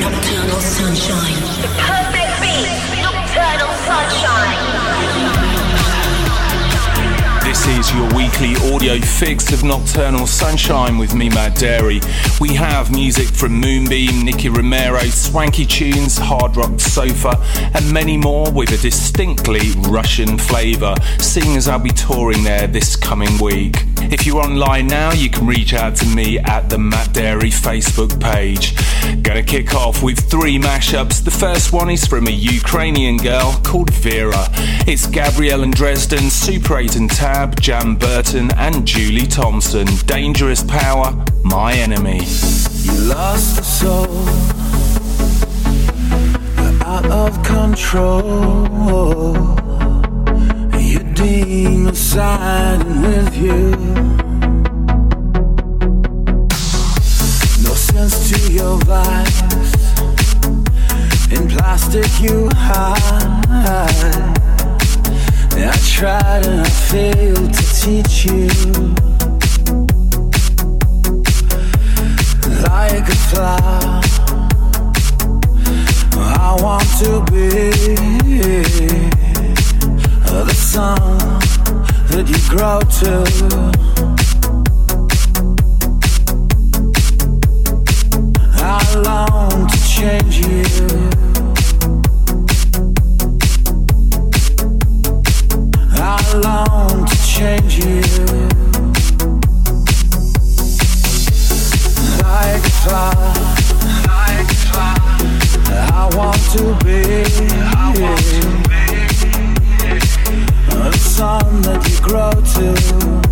The perfect beat. Nocturnal sunshine. This is your weekly audio fix of Nocturnal Sunshine with me, Matt Darey. We have music from Moonbeam, Nicky Romero, Swanky Tunes, Hard Rock Sofa, and many more with a distinctly Russian flavour, seeing as I'll be touring there this coming week. If you're online now, you can reach out to me at the Matt Darey Facebook page. Gonna kick off with three mashups. The first one is from a Ukrainian girl called Vera. It's Gabriel and Dresden, Super 8 and Tab. Jan Burton, and Julie Thompson. Dangerous Power, My Enemy. You lost the soul, you're out of control. Your demon siding with you. No sense to your vice. In plastic you hide. I tried and I failed to teach you. Like a flower, I want to be the sun that you grow to. I long to change you. I long to change you. Like a flower I want to be. The sun that you grow to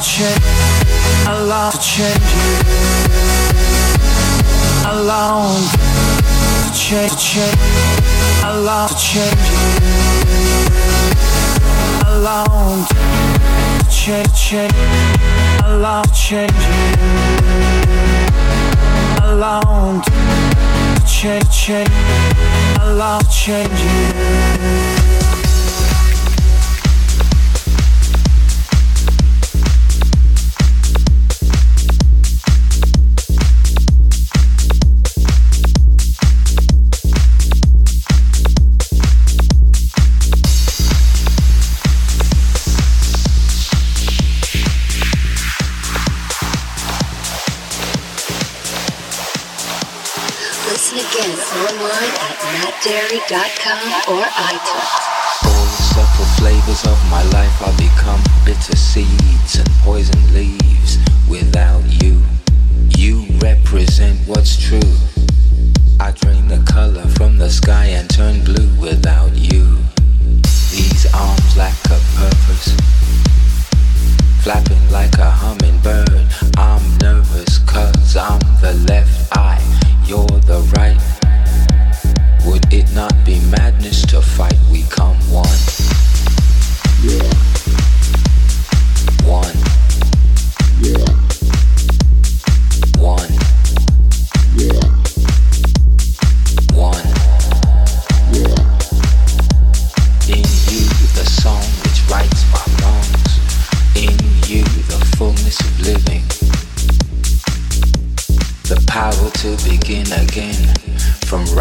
to change. I long to change you. I long to change, to change. I long to change you. I long to change, to change. I long to change you. I long to change, to change. I long to change you. darey.com or iTunes. All the subtle flavors of my life, are become bitter seeds and poison leaves without you. You represent what's true. I drain the color from the sky and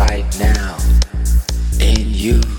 right now in you.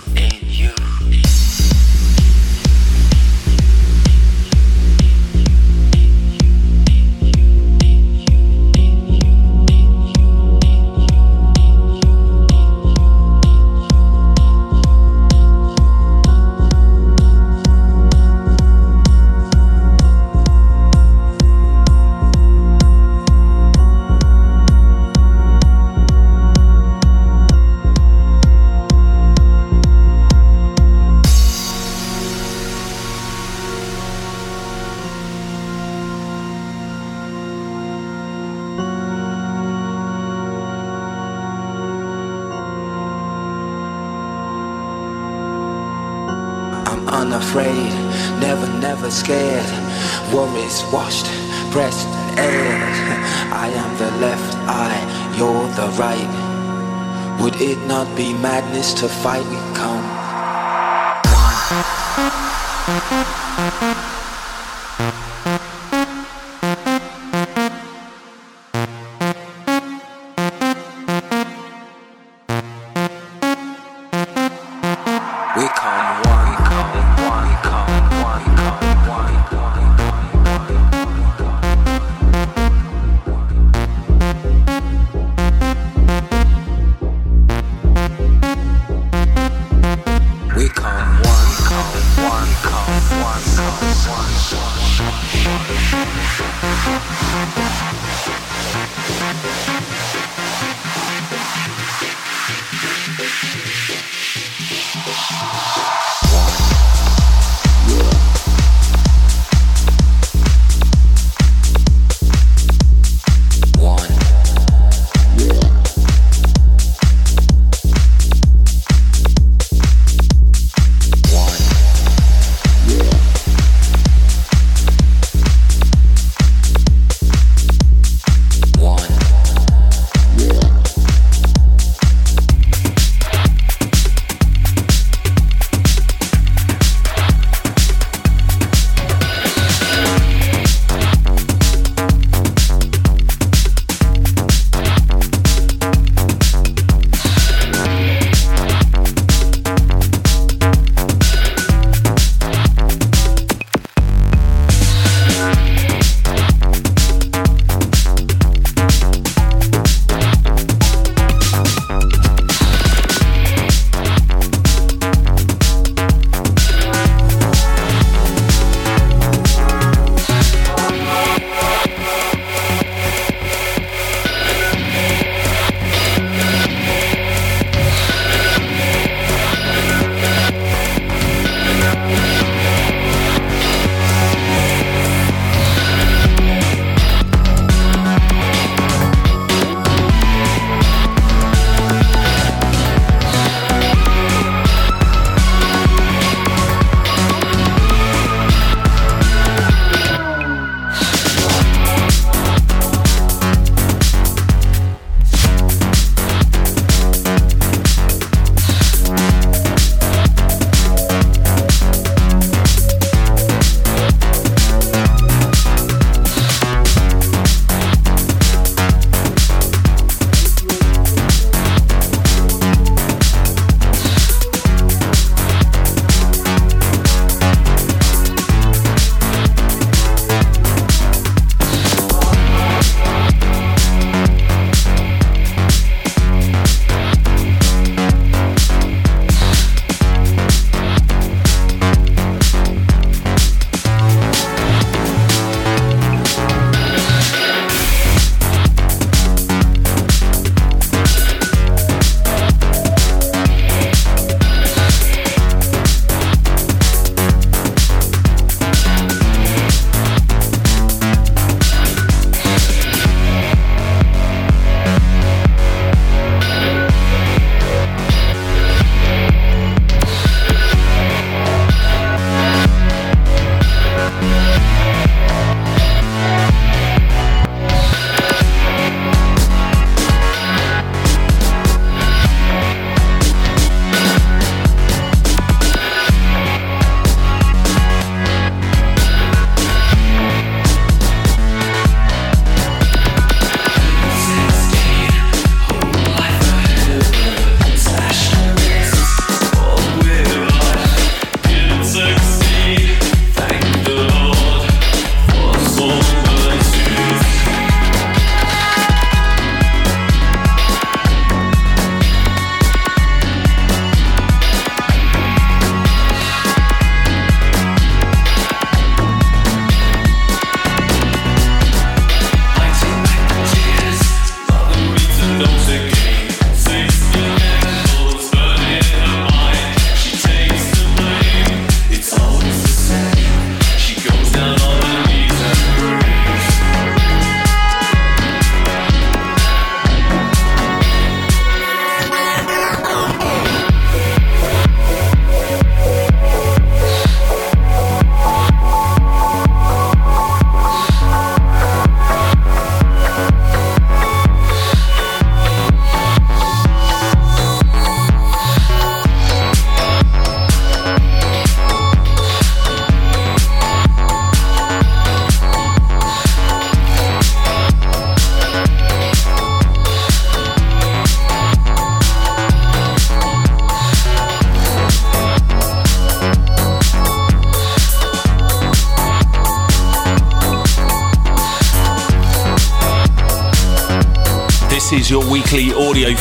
promise to fight, we come. One.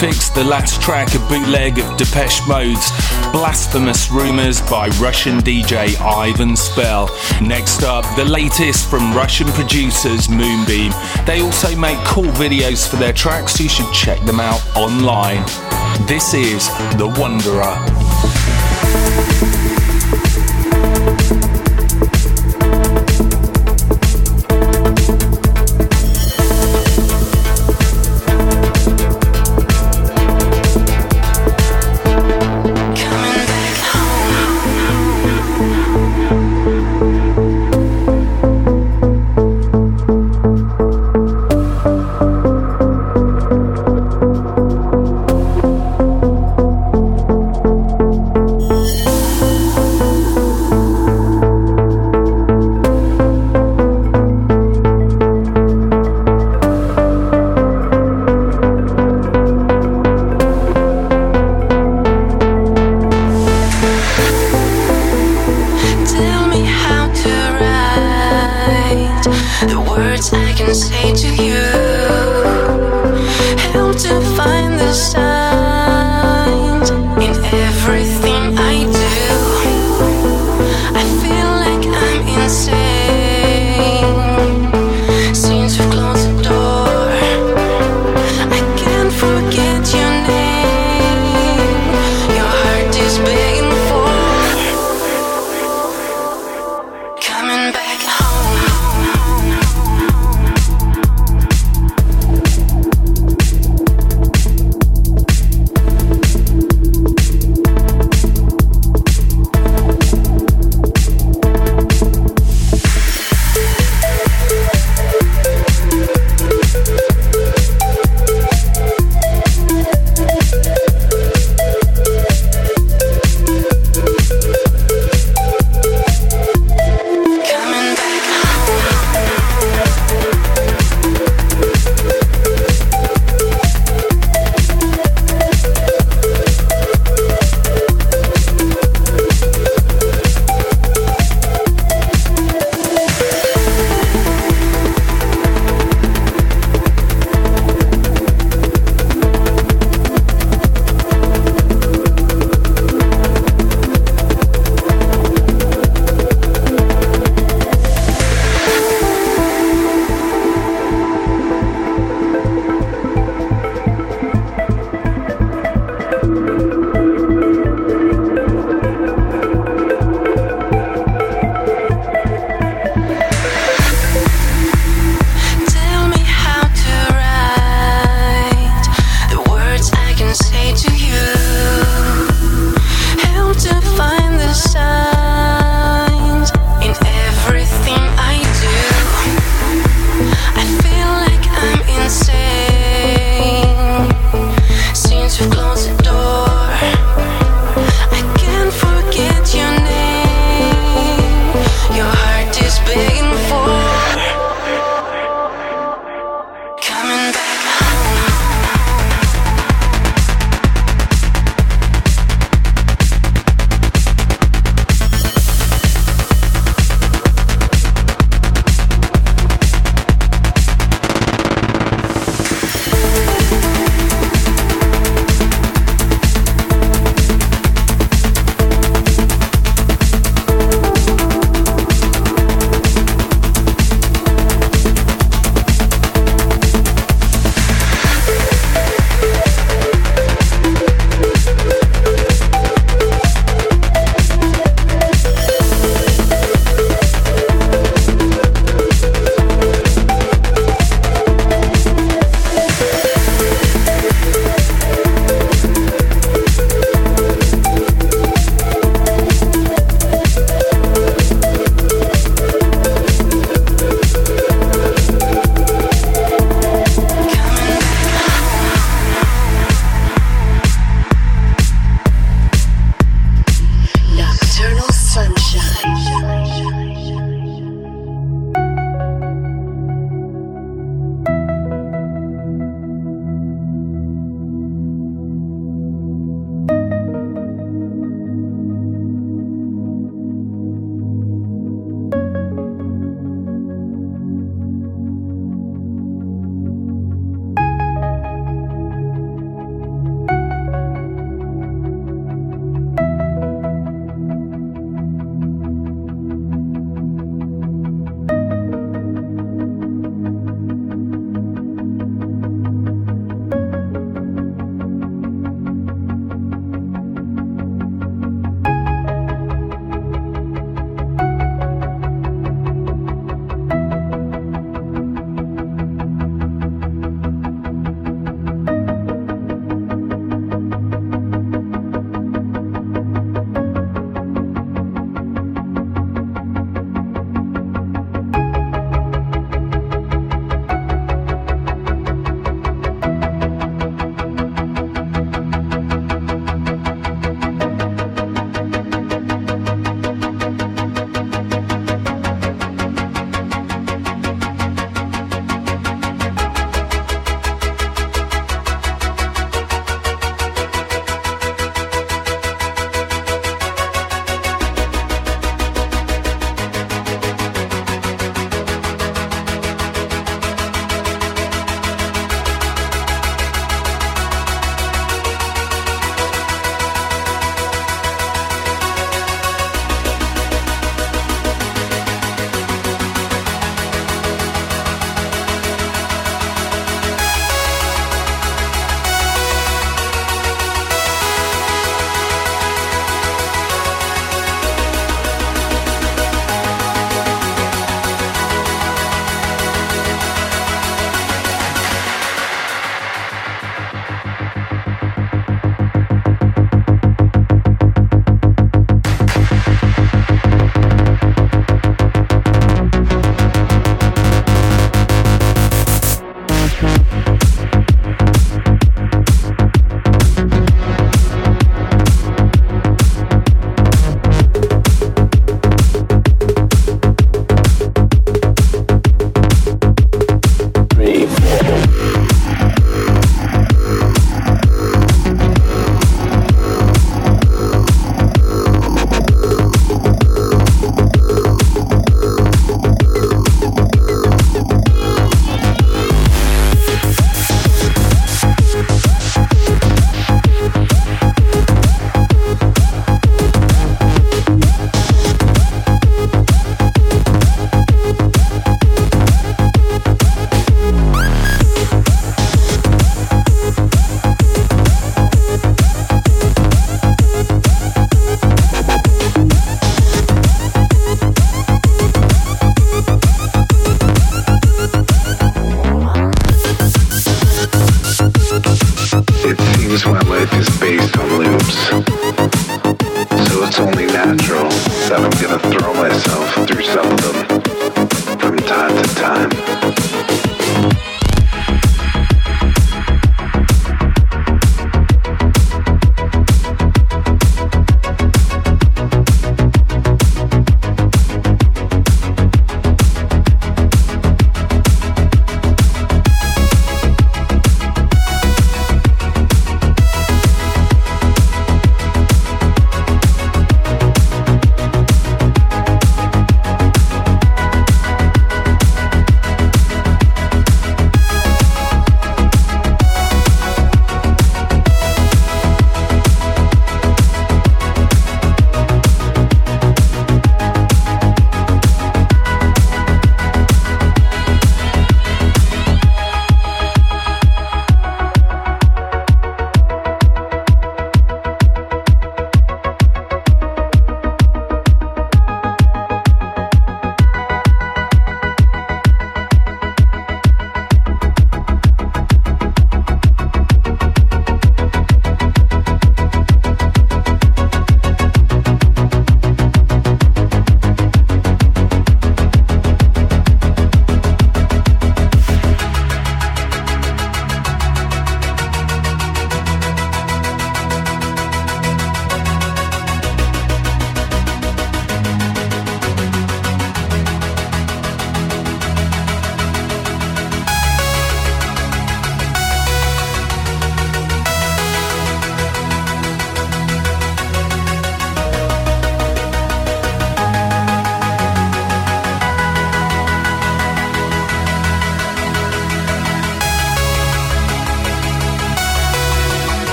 Fix, the last track, a bootleg of Depeche Mode's Blasphemous Rumours by Russian DJ Ivan Spell. Next up, the latest from Russian producers Moonbeam. They also make cool videos for their tracks, you should check them out online. This is The Wanderer.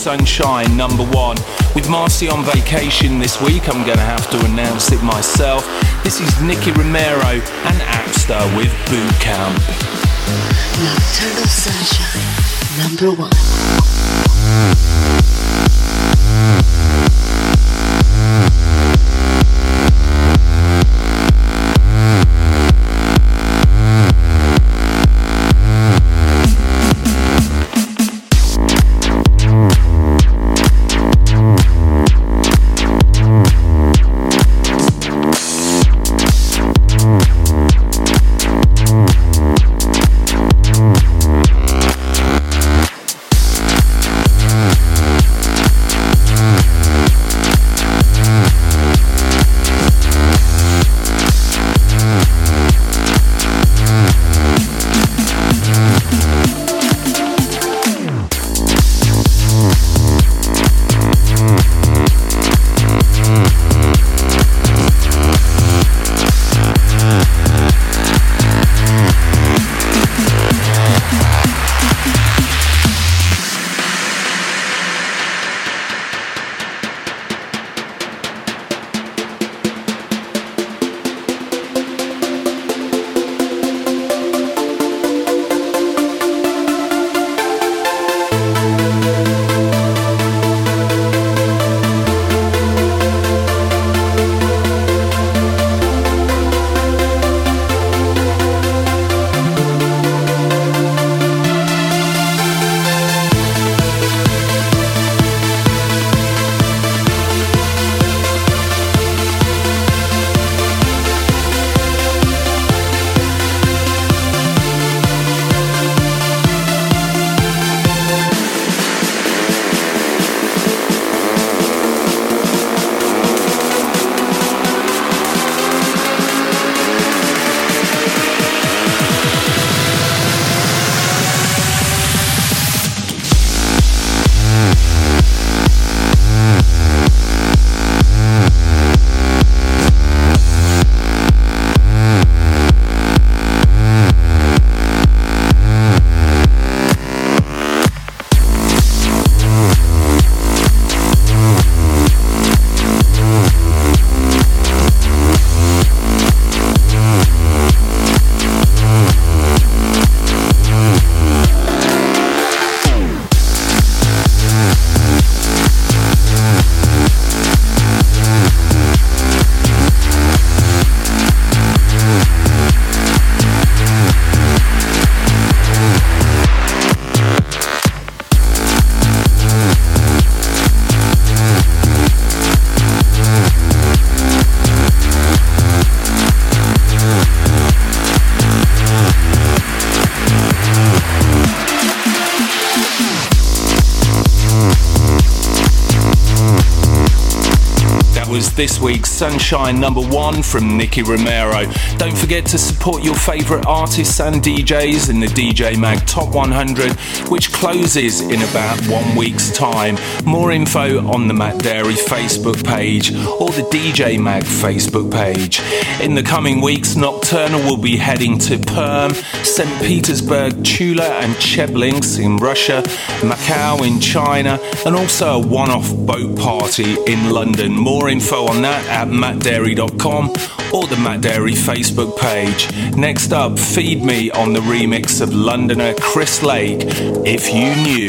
Sunshine number one. With Marcy on vacation this week, I'm going to have to announce it myself. This is Nicky Romero and Apstar with Boot Camp. Nocturnal Sunshine, number one. This week's Sunshine number one from Nicky Romero. Don't forget to support your favourite artists and DJs in the DJ Mag Top 100, which closes in about one week's time. More info on the Matt Darey Facebook page or the DJ Mag Facebook page. In the coming weeks, Nocturnal will be heading to Perm, St. Petersburg, Tula and Chelyabinsk in Russia, Macau in China, and also a one off boat party in London. More info on that at mattdarey.com or the Matt Darey Facebook page. Next up, Feed Me on the remix of Londoner Chris Lake, If You Knew.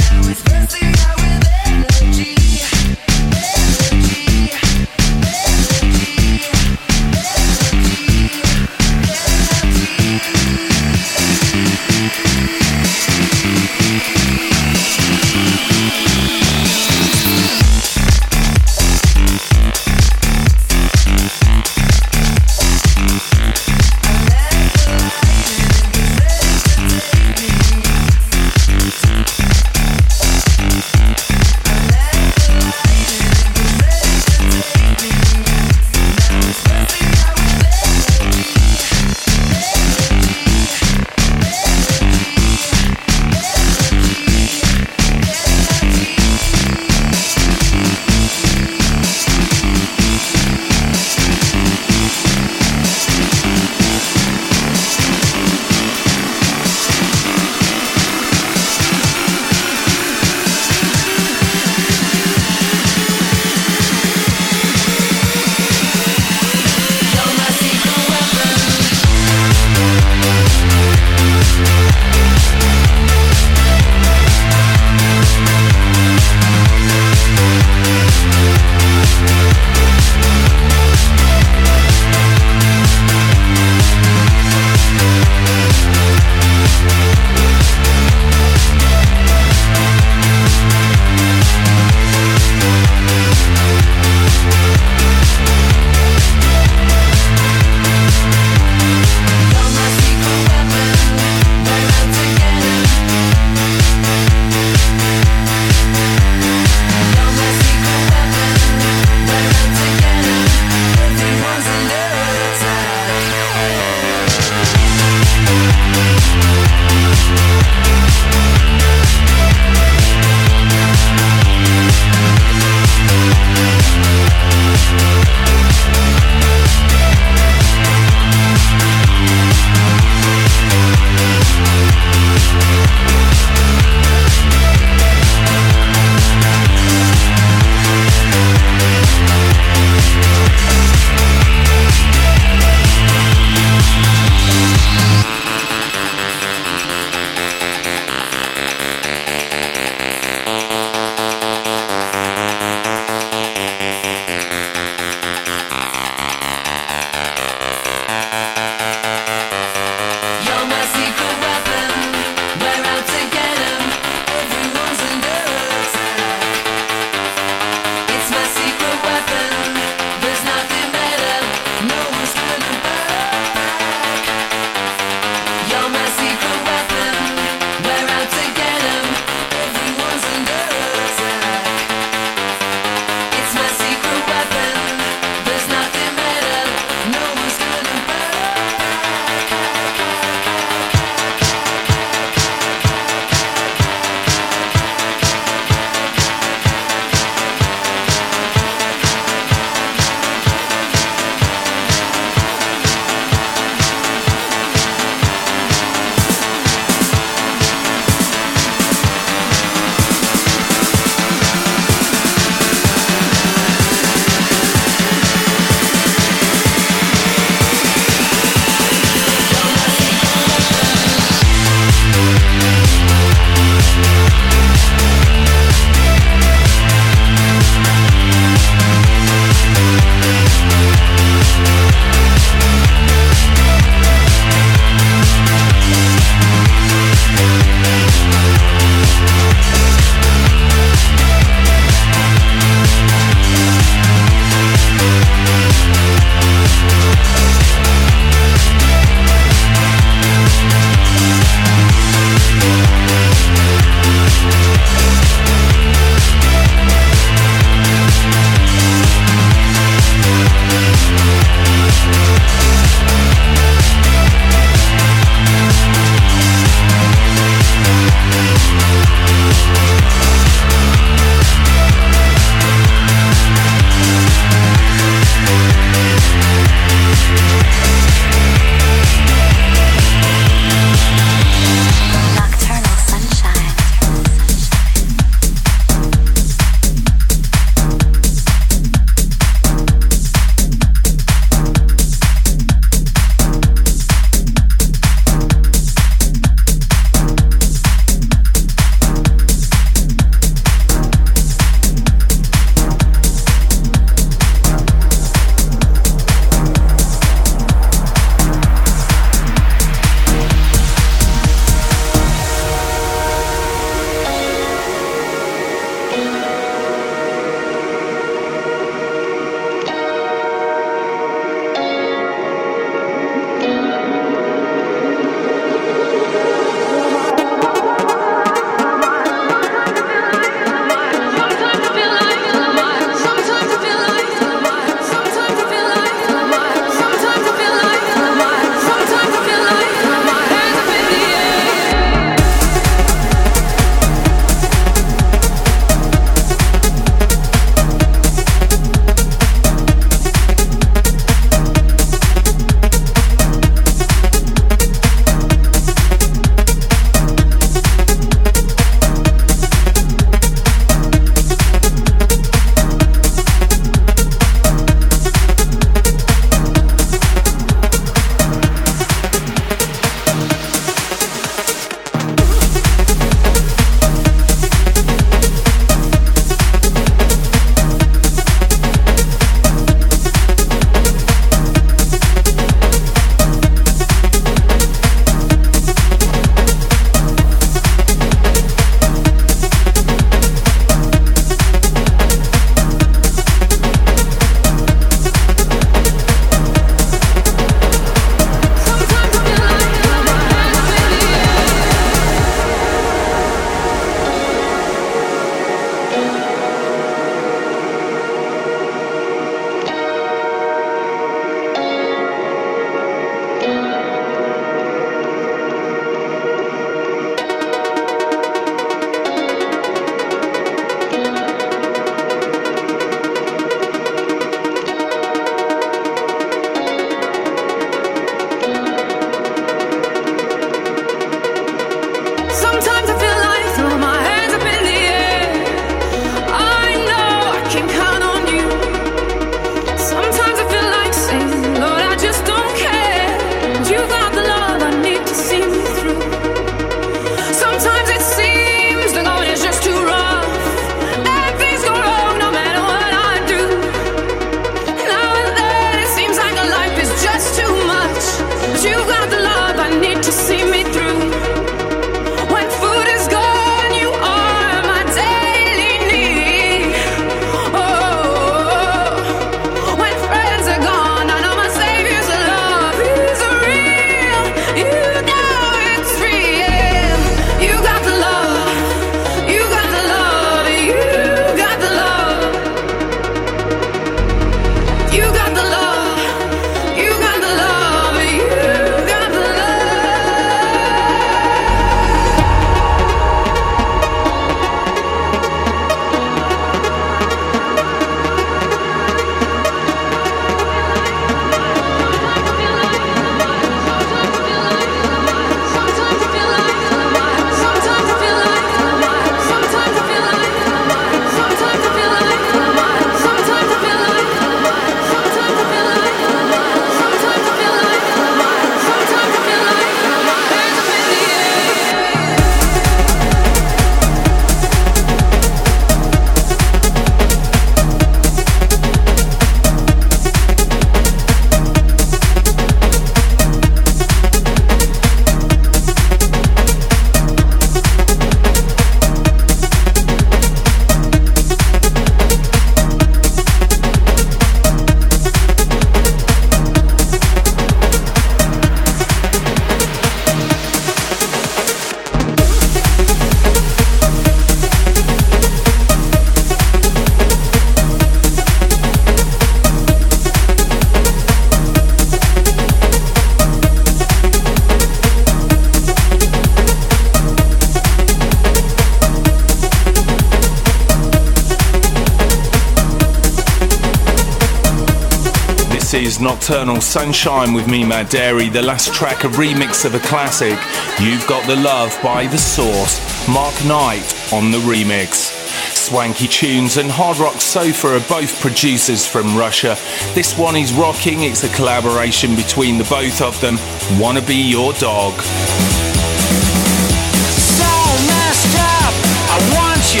Is Nocturnal Sunshine with me, Matt Darey, the last track, a remix of a classic, You've Got the Love by The Source, Mark Knight on the remix. Swanky Tunes and Hard Rock Sofa are both producers from Russia. This one is rocking, it's a collaboration between the both of them. Wanna Be Your Dog. So messed up, I want you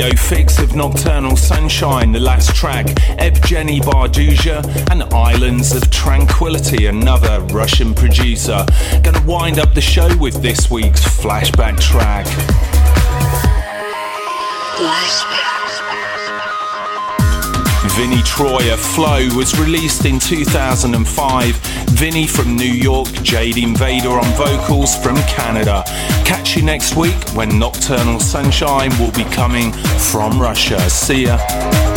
audio fix of Nocturnal Sunshine, the last track, Evgeny Bardyuzha and Islands of Tranquility, another Russian producer. Gonna wind up the show with this week's flashback track. Flashback. Vinny Troia Flow was released in 2005. Vinny from New York, Jaidene Veda on vocals from Canada. Catch you next week when Nocturnal Sunshine will be coming from Russia. See ya.